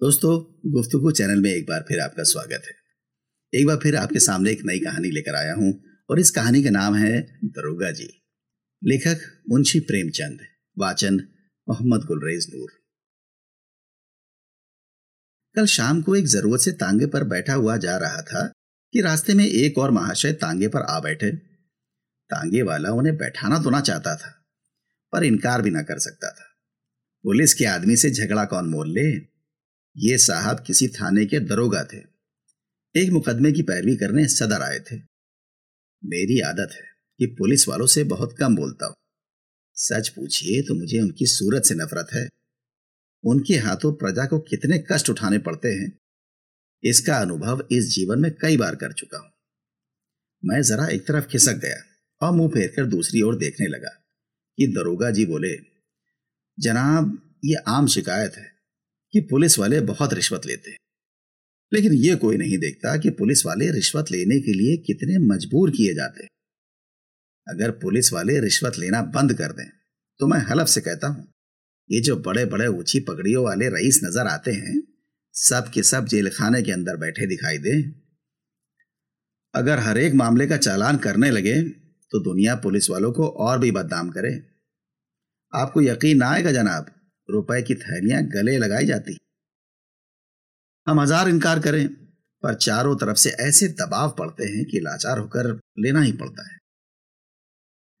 दोस्तों, गुफ्तगु चैनल में एक बार फिर आपका स्वागत है। एक बार फिर आपके सामने एक नई कहानी लेकर आया हूँ, और इस कहानी का नाम है दरोगा जी। लेखक मुंशी प्रेमचंद, वाचन मोहम्मद गुलरेज नूर। कल शाम को एक ज़रूरत से तांगे पर बैठा हुआ जा रहा था कि रास्ते में एक और महाशय तांगे पर आ बैठे। तांगे वाला उन्हें बैठाना तो ना चाहता था, पर इनकार भी ना कर सकता था। पुलिस के आदमी से झगड़ा कौन मोल ले? ये साहब किसी थाने के दरोगा थे। एक मुकदमे की पैरवी करने सदर आए थे। मेरी आदत है कि पुलिस वालों से बहुत कम बोलता हूँ। सच पूछिए तो मुझे उनकी सूरत से नफरत है। उनके हाथों प्रजा को कितने कष्ट उठाने पड़ते हैं। इसका अनुभव इस जीवन में कई बार कर चुका हूँ। मैं जरा एक तरफ़ खिसक गया और मुँह फेर कर दूसरी ओर देखने लगा कि दरोगा जी बोले, जनाब, ये आम शिकायत है। कि पुलिस वाले बहुत रिश्वत लेते हैं। लेकिन यह कोई नहीं देखता कि पुलिस वाले रिश्वत लेने के लिए कितने मजबूर किए जाते हैं। अगर पुलिस वाले रिश्वत लेना बंद कर दें तो मैं हलफ से कहता हूँ, ये जो बड़े बड़े ऊँची पगड़ियों वाले रईस नज़र आते हैं, सब के सब जेल खाने के अंदर बैठे दिखाई दे। अगर हर एक मामले का चालान करने लगे तो दुनिया पुलिस वालों को और भी बदनाम करे। आपको यकीन ना आएगा जनाब रुपए की थैलियाँ गले लगाई जाती। हम हज़ार इनकार करें, पर चारों तरफ़ से ऐसे दबाव पड़ते हैं कि लाचार होकर लेना ही पड़ता है।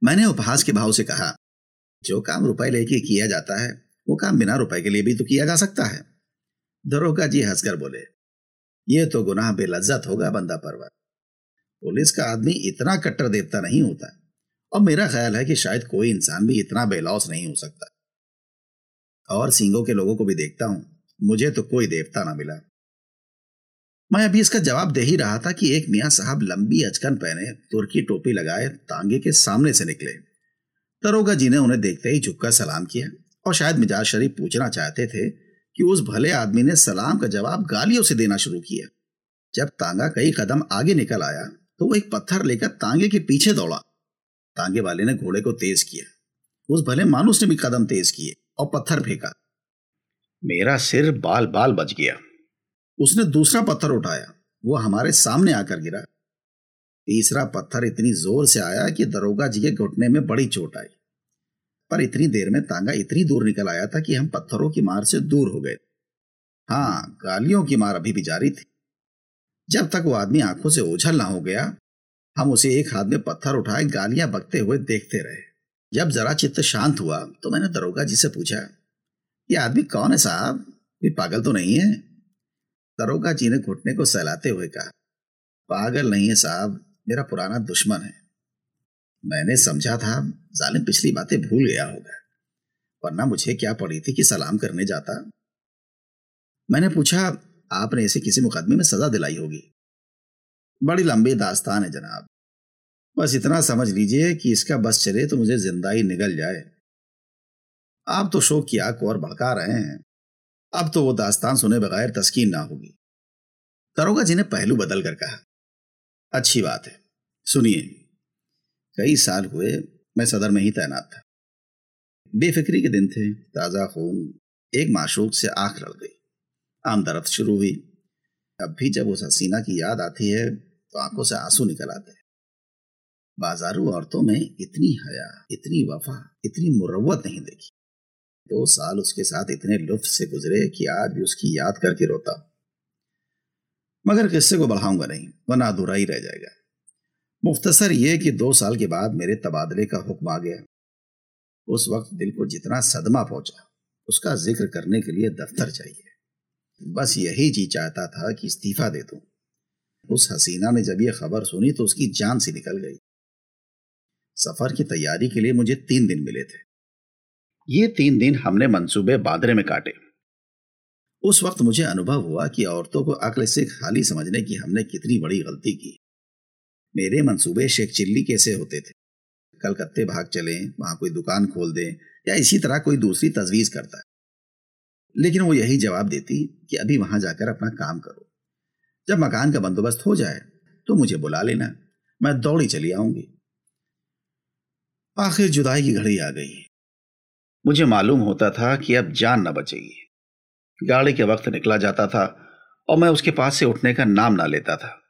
मैंने उपहास के भाव से कहा, जो काम रुपए लेके किया जाता है, वो काम बिना रुपए के लिए भी तो किया जा सकता है। दरोगा जी हंसकर बोले, ये तो गुनाह बेलज्जत होगा बंदा परवर। पुलिस का आदमी इतना कट्टर देवता नहीं होता, और मेरा ख्याल है कि शायद कोई इंसान भी इतना बेलौस नहीं हो सकता। और सिंगों के लोगों को भी देखता हूँ। मुझे तो कोई देवता ना मिला। मैं अभी इसका जवाब दे ही रहा था कि एक मियाँ साहब लंबी अचकन पहने, तुर्की टोपी लगाए, तांगे के सामने से निकले। दरोगा जी ने उन्हें देखते ही झुककर सलाम किया और शायद मिजाज शरीफ पूछना चाहते थे कि उस भले आदमी ने सलाम का जवाब गालियों से देना शुरू किया। जब तांगा कई कदम आगे निकल आया तो वो एक पत्थर लेकर तांगे के पीछे दौड़ा। तांगे वाले ने घोड़े को तेज किया। उस भले मानुस ने भी कदम तेज किए। और पत्थर फेंका। मेरा सिर बाल बाल बच गया। उसने दूसरा पत्थर उठाया। वो हमारे सामने आकर गिरा। तीसरा पत्थर इतनी ज़ोर से आया कि दरोगा जी के घुटने में बड़ी चोट आई। पर इतनी देर में तांगा इतनी दूर निकल आया था कि हम पत्थरों की मार से दूर हो गए। हाँ गालियों की मार अभी भी जारी थी। जब तक वो आदमी आँखों से ओझल ना हो गया, हम उसे एक हाथ में पत्थर उठाए गालियाँ बकते हुए देखते रहे। जब जरा चित्त शांत हुआ तो मैंने दरोगा जी से पूछा, ये आदमी कौन है साहब? कोई पागल तो नहीं है? दरोगा जी ने घुटने को सहलाते हुए कहा, पागल नहीं है साहब, मेरा पुराना दुश्मन है। मैंने समझा था, जालिम पिछली बातें भूल गया होगा, वरना मुझे क्या पड़ी थी कि सलाम करने जाता? मैंने पूछा, आपने इसे किसी मुकदमे में सजा दिलाई होगी? बड़ी लंबी दास्तान है जनाब। बस इतना समझ लीजिए कि इसका बस चले तो मुझे ज़िंदा ही निकल जाए। आप तो शोक की आग को और भड़का रहे हैं। अब तो वो दास्तान सुने बगैर तस्कीन ना होगी। दरोगा जी ने पहलू बदल कर कहा, अच्छी बात है। सुनिए, कई साल हुए, मैं सदर में ही तैनात था। बेफिक्री के दिन थे, ताज़ा खून, एक माशूक से आँख लड़ गई। आम दर्द शुरू हुई। अब भी जब उस हसीना की याद आती है तो आँखों से आँसू निकल आते बाजारू औरतों में इतनी हया, इतनी वफा, इतनी मुरवत नहीं देखी। दो साल उसके साथ इतने लुफ्त से गुजरे कि आज भी उसकी याद करके रोता मगर किस्से को बढ़ाऊँगा नहीं, वरना अधूरा ही रह जाएगा। मुख्तसर यह कि दो साल के बाद मेरे तबादले का हुक्म आ गया। उस वक्त दिल को जितना सदमा पहुँचा, उसका ज़िक्र करने के लिए दफ्तर चाहिए। बस यही जी चाहता था कि इस्तीफा दे दूँ। उस हसीना ने जब यह खबर सुनी तो उसकी जान से निकल गई। सफ़र की तैयारी के लिए मुझे तीन दिन मिले थे। ये तीन दिन हमने मंसूबे बादरे में काटे। उस वक्त मुझे अनुभव हुआ कि औरतों को अक्ल से खाली समझने की हमने कितनी बड़ी गलती की। मेरे मंसूबे शेख चिल्ली कैसे होते थे। कलकत्ते भाग चले, वहाँ कोई दुकान खोल दें, या इसी तरह कोई दूसरी तजवीज करता है। लेकिन वो यही जवाब देती कि अभी वहाँ जाकर अपना काम करो। जब मकान का बंदोबस्त हो जाए तो मुझे बुला लेना। मैं दौड़ी चली आऊँगी। आखिर जुदाई की घड़ी आ गई। मुझे मालूम होता था कि अब जान न बचेगी। गाड़ी के वक्त निकला जाता था और मैं उसके पास से उठने का नाम ना लेता था।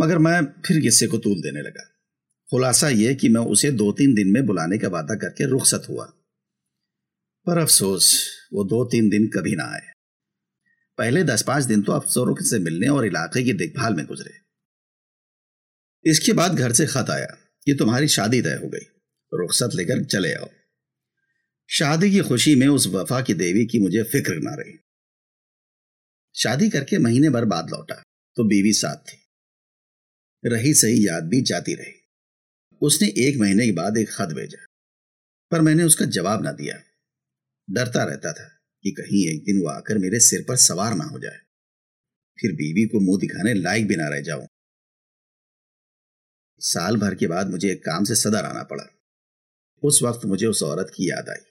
मगर मैं फिर किस्से को तूल देने लगा। खुलासा यह कि मैं उसे दो तीन दिन में बुलाने का वादा करके रुखसत हुआ। पर अफसोस, वो दो तीन दिन कभी ना आए। पहले दस पाँच दिन तो अफसरों से मिलने और इलाके की देखभाल में गुजरे। इसके बाद घर से खत आया। कि तुम्हारी शादी तय हो गई। रुखसत लेकर चले आओ। शादी की खुशी में उस वफा की देवी की मुझे फ़िक्र ना रही। शादी करके महीने भर बाद लौटा तो बीवी साथ थी। रही सही याद भी जाती रही। उसने एक महीने के बाद एक खत भेजा, पर मैंने उसका जवाब ना दिया। डरता रहता था कि कहीं एक दिन वो आकर मेरे सिर पर सवार ना हो जाए। फिर बीवी को मुँह दिखाने लायक भी ना रह जाऊँ। साल भर के बाद मुझे एक काम से सदर आना पड़ा। उस वक्त मुझे उस औरत की याद आई।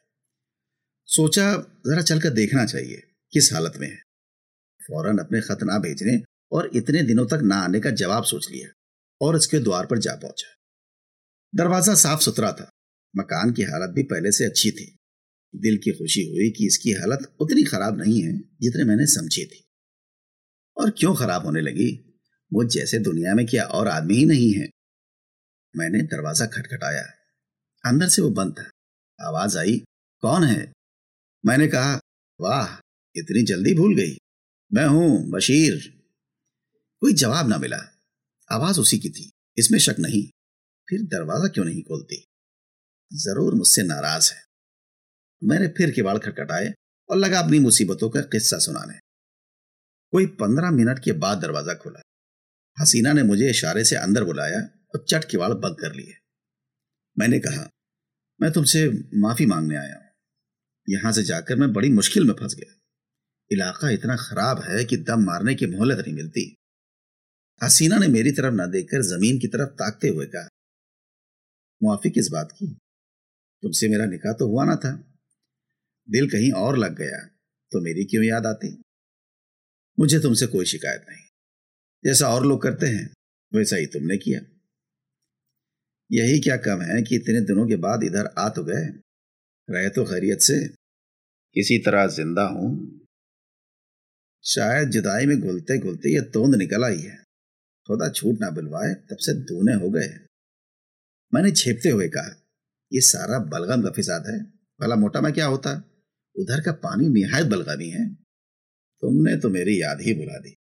सोचा, जरा चलकर देखना चाहिए, किस हालत में है। फ़ौरन अपने खत ना भेजने और इतने दिनों तक ना आने का जवाब सोच लिया और इसके द्वार पर जा पहुँचा। दरवाज़ा साफ़ सुथरा था। मकान की हालत भी पहले से अच्छी थी। दिल की खुशी हुई कि इसकी हालत उतनी खराब नहीं है जितने मैंने समझी थी। और क्यों खराब होने लगी? वो जैसे दुनिया में क्या और आदमी ही नहीं है। मैंने दरवाज़ा खटखटाया। अंदर से वो बंद था। आवाज़ आई, कौन है? मैंने कहा, वाह, इतनी जल्दी भूल गई। मैं हूँ बशीर। कोई जवाब ना मिला। आवाज़ उसी की थी, इसमें शक नहीं। फिर दरवाज़ा क्यों नहीं खोलती? ज़रूर मुझसे नाराज़ है। मैंने फिर किवाड़ खटखटाए और लगा अपनी मुसीबतों का किस्सा सुनाने। कोई पंद्रह मिनट के बाद दरवाज़ा खुला। हसीना ने मुझे इशारे से अंदर बुलाया और चट किवाड़ बंद कर लिए। मैंने कहा, मैं तुमसे माफ़ी मांगने आया हूँ। यहाँ से जाकर मैं बड़ी मुश्किल में फंस गया। इलाका इतना खराब है कि दम मारने की मोहलत नहीं मिलती। हसीना ने मेरी तरफ़ न देखकर ज़मीन की तरफ़ ताकते हुए कहा, मुआफी किस बात की? तुमसे मेरा निकाह तो हुआ ना था। दिल कहीं और लग गया तो मेरी क्यों याद आती? मुझे तुमसे कोई शिकायत नहीं। जैसा और लोग करते हैं, वैसा ही तुमने किया। यही क्या कम है कि इतने दिनों के बाद इधर आ तो गए? रहे तो खैरियत से। किसी तरह ज़िंदा हूँ। शायद जुदाई में घुलते घुलते ये तोंद निकल आई है। खुदा छूट ना बुलवाए तब से दूने हो गए मैंने छेपते हुए कहा ये सारा बलगम का फिसाद है। भला मोटा में क्या होता? उधर का पानी निहायत बलगमी है। तुमने तो मेरी याद ही बुला दी।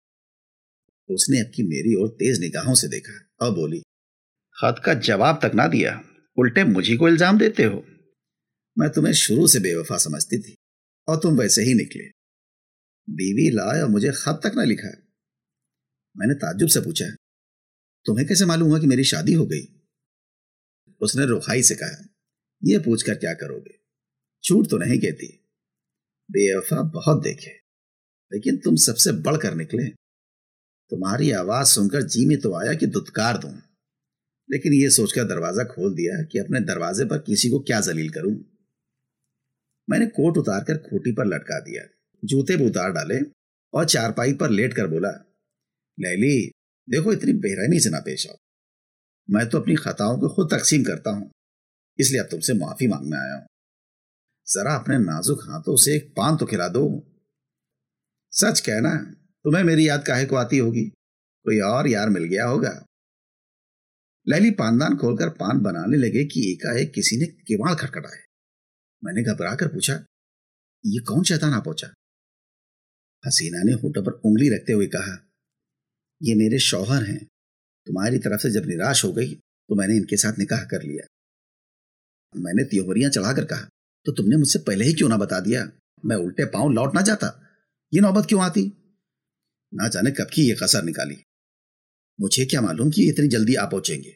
उसने अब की मेरी ओर तेज निगाहों से देखा। और बोली खत का जवाब तक ना दिया। उल्टे मुझी को इल्ज़ाम देते हो। मैं तुम्हें शुरू से बेवफा समझती थी और तुम वैसे ही निकले। बीवी लाए और मुझे खत तक ना लिखा। मैंने ताजुब से पूछा, तुम्हें कैसे मालूम हुआ कि मेरी शादी हो गई? उसने रुखाई से कहा यह पूछकर क्या करोगे? छूट तो नहीं कहती। बेवफा बहुत देखे, लेकिन तुम सबसे बढ़कर निकले। तुम्हारी आवाज़ सुनकर जी में तो आया कि दुत्कार दूँ। लेकिन यह सोचकर दरवाज़ा खोल दिया कि अपने दरवाजे पर किसी को क्या जलील करूँ। मैंने कोट उतारकर खूटी पर लटका दिया, जूते भी उतार डाले और चारपाई पर लेट कर बोला, लैली, देखो इतनी बेरहमी से ना पेश आओ। मैं तो अपनी खताओं को खुद तकसीम करता हूँ, इसलिए अब तुमसे माफ़ी मांगने आया हूँ। जरा अपने नाजुक हाथों से एक पान तो खिला दो। सच कहना, तुम्हें मेरी याद काहे को आती होगी? कोई और यार मिल गया होगा। लैली पानदान खोलकर पान बनाने लगे कि एकाएक किसी ने किवाड़ खटखटाए। मैंने घबरा कर पूछा, ये कौन शैतान आ पहुँचा? हसीना ने होठों पर उंगली रखते हुए कहा, ये मेरे शौहर हैं। तुम्हारी तरफ़ से जब निराश हो गई तो मैंने इनके साथ निकाह कर लिया। मैंने त्योहरियाँ चढ़ाकर कहा तो तुमने मुझसे पहले ही क्यों ना बता दिया? मैं उल्टे पाँव लौट ना जाता। ये नौबत क्यों आती? ना जाने कब की ये कसर निकाली। मुझे क्या मालूम कि इतनी जल्दी आ पहुँचेंगे?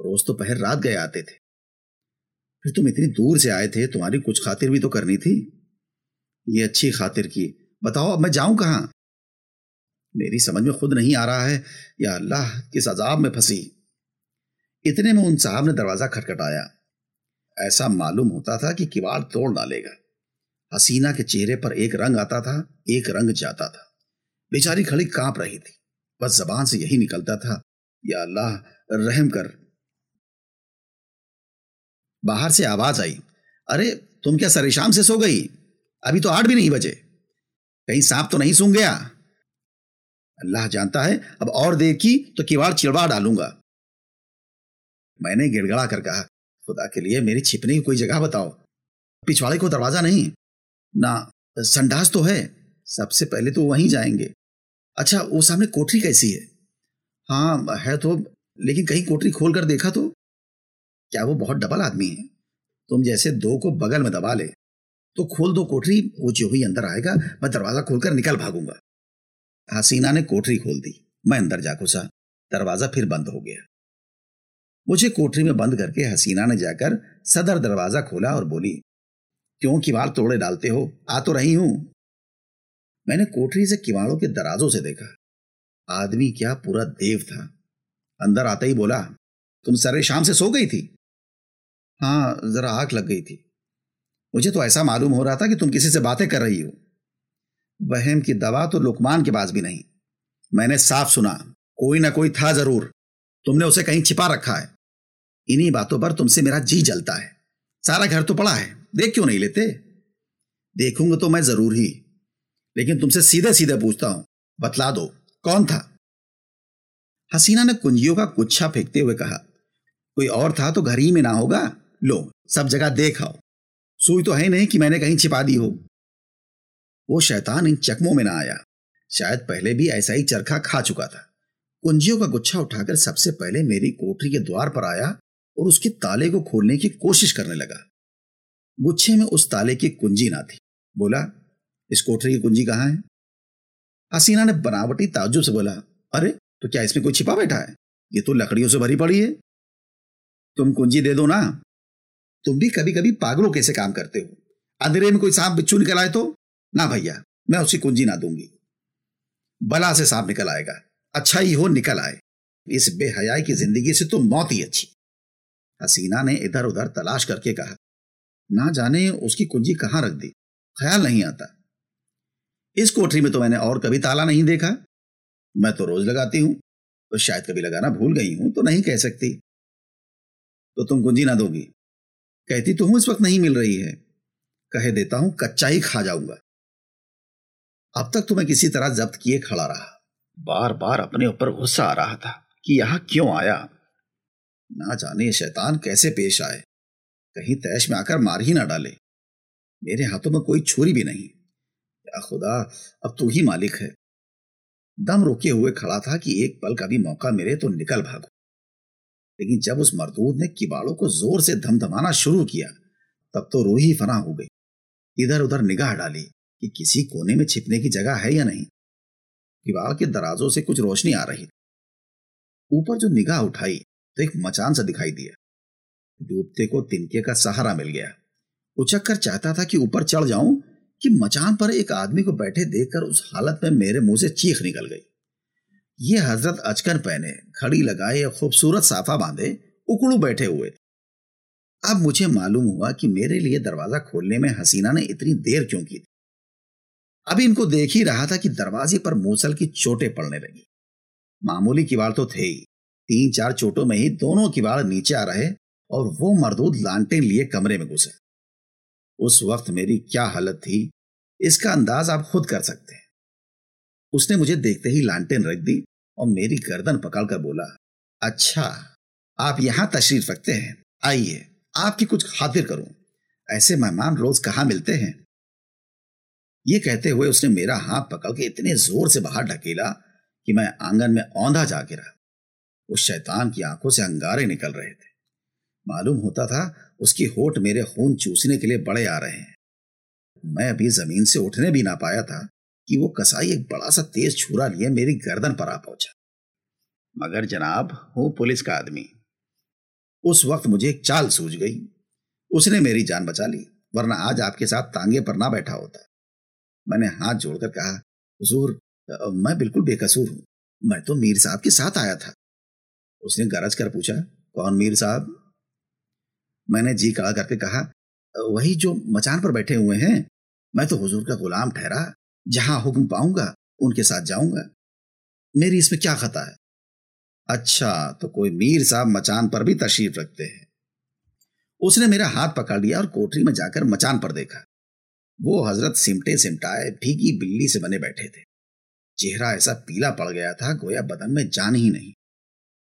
रोज तो पहर रात गए आते थे। फिर तुम इतनी दूर से आए थे, तुम्हारी कुछ खातिर भी तो करनी थी। ये अच्छी खातिर की। बताओ, अब मैं जाऊँ कहाँ? मेरी समझ में खुद नहीं आ रहा है। या अल्लाह, किस अजाब में फंसी? इतने में उन साहब ने दरवाज़ा खटखटाया। ऐसा मालूम होता था कि किवाड़ तोड़ डालेगा। हसीना के चेहरे पर एक रंग आता था, एक रंग जाता था। बेचारी खड़ी काँप रही थी। बस जबान से यही निकलता था, या अल्लाह, रहम कर। बाहर से आवाज़ आई, अरे, तुम क्या सरेशाम से सो गई? अभी तो आठ भी नहीं बजे। कहीं सांप तो नहीं सूंघ गया? अल्लाह जानता है, अब और देर की तो किवाड़ चिड़वा डालूँगा। मैंने गिड़गड़ा कर कहा, खुदा के लिए मेरी छिपने की कोई जगह बताओ। पिछवाड़े को दरवाज़ा नहीं? ना, संडास तो है। सबसे पहले तो वहीं जाएँगे। अच्छा वो सामने कोठरी कैसी है? हाँ है तो लेकिन कहीं कोठरी खोल कर देखा तो? क्या वो बहुत डबल आदमी है? तुम जैसे दो को बगल में दबा ले तो खोल दो कोठरी वो जो ही अंदर आएगा, मैं दरवाज़ा खोलकर निकल भागूँगा। हसीना ने कोठरी खोल दी। मैं अंदर जा घुसा। दरवाज़ा फिर बंद हो गया। मुझे कोठरी में बंद करके हसीना ने जाकर सदर दरवाज़ा खोला और बोली, क्यों किवाड़ तोड़े डालते हो? आ तो रही हूँ। मैंने कोठरी से किवाड़ों के दराजों से देखा। आदमी क्या पूरा देव था। अंदर आते ही बोला, तुम सरे शाम से सो गई थी? हाँ जरा आग लग गई थी। मुझे तो ऐसा मालूम हो रहा था कि तुम किसी से बातें कर रही हो। वहम की दवा तो लुकमान के पास भी नहीं। मैंने साफ़ सुना, कोई ना कोई था ज़रूर। तुमने उसे कहीं छिपा रखा है। इन्हीं बातों पर तुमसे मेरा जी जलता है। सारा घर तो पड़ा है, देख क्यों नहीं लेते? देखूँगा तो मैं ज़रूर ही। लेकिन तुमसे सीधे सीधे पूछता हूँ। बतला दो, कौन था? हसीना ने कुंजियों का गुच्छा फेंकते हुए कहा, कोई और था तो घर ही में ना होगा? लो, सब जगह देख आओ। सुई तो है नहीं कि मैंने कहीं छिपा दी हो। वो शैतान इन चकमों में ना आया। शायद पहले भी ऐसा ही चरखा खा चुका था। कुंजियों का गुच्छा उठाकर सबसे पहले मेरी कोठरी के द्वार पर आया और उसके ताले को खोलने की कोशिश करने लगा। गुच्छे में उस ताले की कुंजी ना थी। बोला इस कोठरी की कुंजी कहाँ है? हसीना ने बनावटी ताजुब से बोला, अरे तो क्या इसमें कोई छिपा बैठा है? ये तो लकड़ियों से भरी पड़ी है। तुम कुंजी दे दो ना। तुम भी कभी कभी पागलों कैसे काम करते हो? अंधेरे में कोई सांप बिच्छू निकल आए तो? ना भैया, मैं उसी कुंजी ना दूँगी। बला से सांप निकल आएगा। अच्छा ही हो निकल आए। इस बेहयाई की ज़िंदगी से तो मौत ही अच्छी। हसीना ने इधर उधर तलाश करके कहा, ना जाने उसकी कुंजी कहाँ रख दी। ख्याल नहीं आता। इस कोठरी में तो मैंने और कभी ताला नहीं देखा। मैं तो रोज लगाती हूँ। तो शायद कभी लगाना भूल गई हूँ तो नहीं कह सकती। तो तुम कुंजी ना दोगी। कहती तो हूँ इस वक्त नहीं मिल रही है। कह देता हूँ कच्चा ही खा जाऊँगा। अब तक तो मैं किसी तरह जब्त किए खड़ा रहा। बार बार अपने ऊपर गुस्सा आ रहा था कि यहाँ क्यों आया। ना जाने शैतान कैसे पेश आए। कहीं तैश में आकर मार ही ना डाले। मेरे हाथों में कोई छुरी भी नहीं। या खुदा, अब तू ही मालिक है। दम रोके हुए खड़ा था कि एक पल का भी मौका मिले तो निकल भागो। लेकिन जब उस मरदूद ने किबाड़ों को ज़ोर से धमधमाना शुरू किया, तब तो रूही फना हो गई। इधर उधर निगाह डाली कि किसी कोने में छिपने की जगह है या नहीं। किबाड़ के दराजों से कुछ रोशनी आ रही ऊपर जो निगाह उठाई तो एक मचान सा दिखाई दिया। डूबते को तिनके का सहारा मिल गया। उचक कर चाहता था कि ऊपर चढ़ जाऊँ कि मचान पर एक आदमी को बैठे देखकर उस हालत में मेरे मुँह से चीख निकल गई। ये हज़रत अचकन पहने, खड़ी लगाए खूबसूरत साफा बांधे, उकड़ू बैठे हुए। अब मुझे मालूम हुआ कि मेरे लिए दरवाज़ा खोलने में हसीना ने इतनी देर क्यों की थी। अभी इनको देख ही रहा था कि दरवाजे पर मूसल की चोटें पड़ने लगी। मामूली किवाड़ तो थे ही। तीन चार चोटों में ही दोनों किवाड़ नीचे आ रहे और वो मरदूद लांटेन लिए कमरे में घुसे। उस वक्त मेरी क्या हालत थी, इसका अंदाज आप खुद कर सकते हैं। उसने मुझे देखते ही लांटेन रख दी और मेरी गर्दन पकड़कर बोला अच्छा आप यहाँ तशरीफ़ रखते हैं। आइए, आपकी कुछ खातिर करूँ। ऐसे मेहमान रोज कहाँ मिलते हैं? ये कहते हुए उसने मेरा हाथ पकड़ के इतने ज़ोर से बाहर ढकेला कि मैं आँगन में औंधा जा गिरा। उस शैतान की आँखों से अंगारे निकल रहे थे। मालूम होता था उसकी होठ मेरे खून चूसने के लिए बड़े आ रहे हैं। मैं अभी ज़मीन से उठने भी ना पाया था कि वो कसाई एक बड़ा सा तेज छुरा लिए मेरी गर्दन पर आ पहुँचा। मगर जनाब, हूँ पुलिस का आदमी। उस वक्त मुझे एक चाल सूझ गई। उसने मेरी जान बचा ली, वरना आज आपके साथ तांगे पर ना बैठा होता। मैंने हाथ जोड़कर कहा, हुजूर मैं बिल्कुल बेकसूर हूँ। मैं तो मीर साहब के साथ आया था। उसने गरज कर पूछा, कौन मीर साहब? मैंने जी कड़ा करके कहा, वही जो मचान पर बैठे हुए हैं, मैं तो हुजूर का गुलाम ठहरा, जहाँ हुक्म पाऊँगा, उनके साथ जाऊँगा। मेरी इसमें क्या खता है? अच्छा तो कोई मीर साहब मचान पर भी तशरीफ़ रखते हैं। उसने मेरा हाथ पकड़ लिया और कोठरी में जाकर मचान पर देखा। वो हज़रत सिमटे सिमटाए, भीगी बिल्ली से बने बैठे थे। चेहरा ऐसा पीला पड़ गया था, गोया बदन में जान ही नहीं।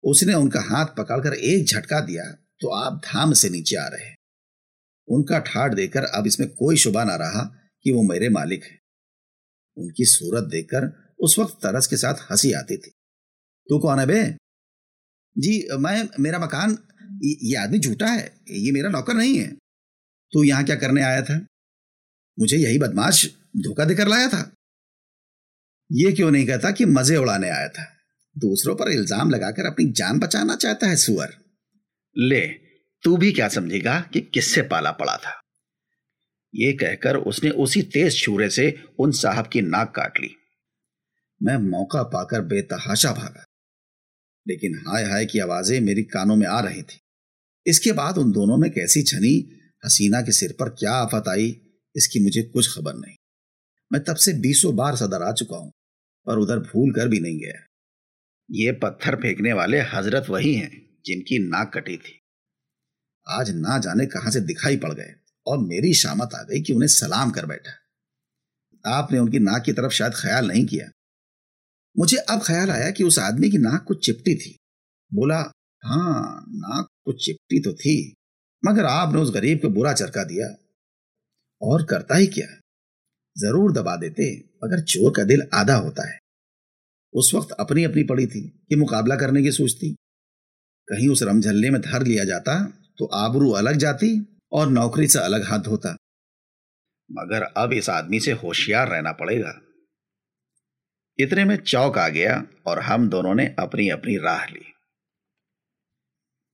उसने उनका हाथ पकड़कर एक झटका दिया तो आप धाम से नीचे आ रहे उनका ठाट देकर अब इसमें कोई शुभा ना रहा कि वो मेरे मालिक हैं। उनकी सूरत देखकर उस वक्त तरस के साथ हँसी आती थी। तू कौन है बे? जी, मैं, मेरा मकान ये आदमी झूठा है, ये मेरा नौकर नहीं है। तू यहाँ क्या करने आया था? मुझे यही बदमाश धोखा देकर लाया था। ये क्यों नहीं कहता कि मज़े उड़ाने आया था? दूसरों पर इल्ज़ाम लगाकर अपनी जान बचाना चाहता है सुअर। ले, तू भी क्या समझेगा कि किससे पाला पड़ा था? ये कहकर उसने उसी तेज छूरे से उन साहब की नाक काट ली। मैं मौका पाकर बेतहाशा भागा। लेकिन हाय हाय की आवाज़ें मेरी कानों में आ रही थी। इसके बाद उन दोनों में कैसी छनी, हसीना के सिर पर क्या आफत आई, इसकी मुझे कुछ खबर नहीं। मैं तब से बीसों बार सदर आ चुका हूँ, पर उधर भूल कर भी नहीं गया। ये पत्थर फेंकने वाले हज़रत वही हैं। जिनकी नाक कटी थी। आज ना जाने कहाँ से दिखाई पड़ गए और मेरी शामत आ गई कि उन्हें सलाम कर बैठा। आपने उनकी नाक की तरफ़ शायद ख्याल नहीं किया। मुझे अब ख्याल आया कि उस आदमी की नाक कुछ चिपटी थी। बोला हाँ नाक कुछ चिपटी तो थी, मगर आपने उस गरीब को बुरा चरका दिया। और करता ही क्या? ज़रूर दबा देते, मगर चोर का दिल आधा होता है। उस वक्त अपनी अपनी पड़ी थी कि मुकाबला करने की सोचती। कहीं उस रमझल्ले में धर लिया जाता तो आबरू अलग जाती और नौकरी से अलग हाथ धोता। मगर अब इस आदमी से होशियार रहना पड़ेगा। इतने में चौक आ गया और हम दोनों ने अपनी अपनी राह ली।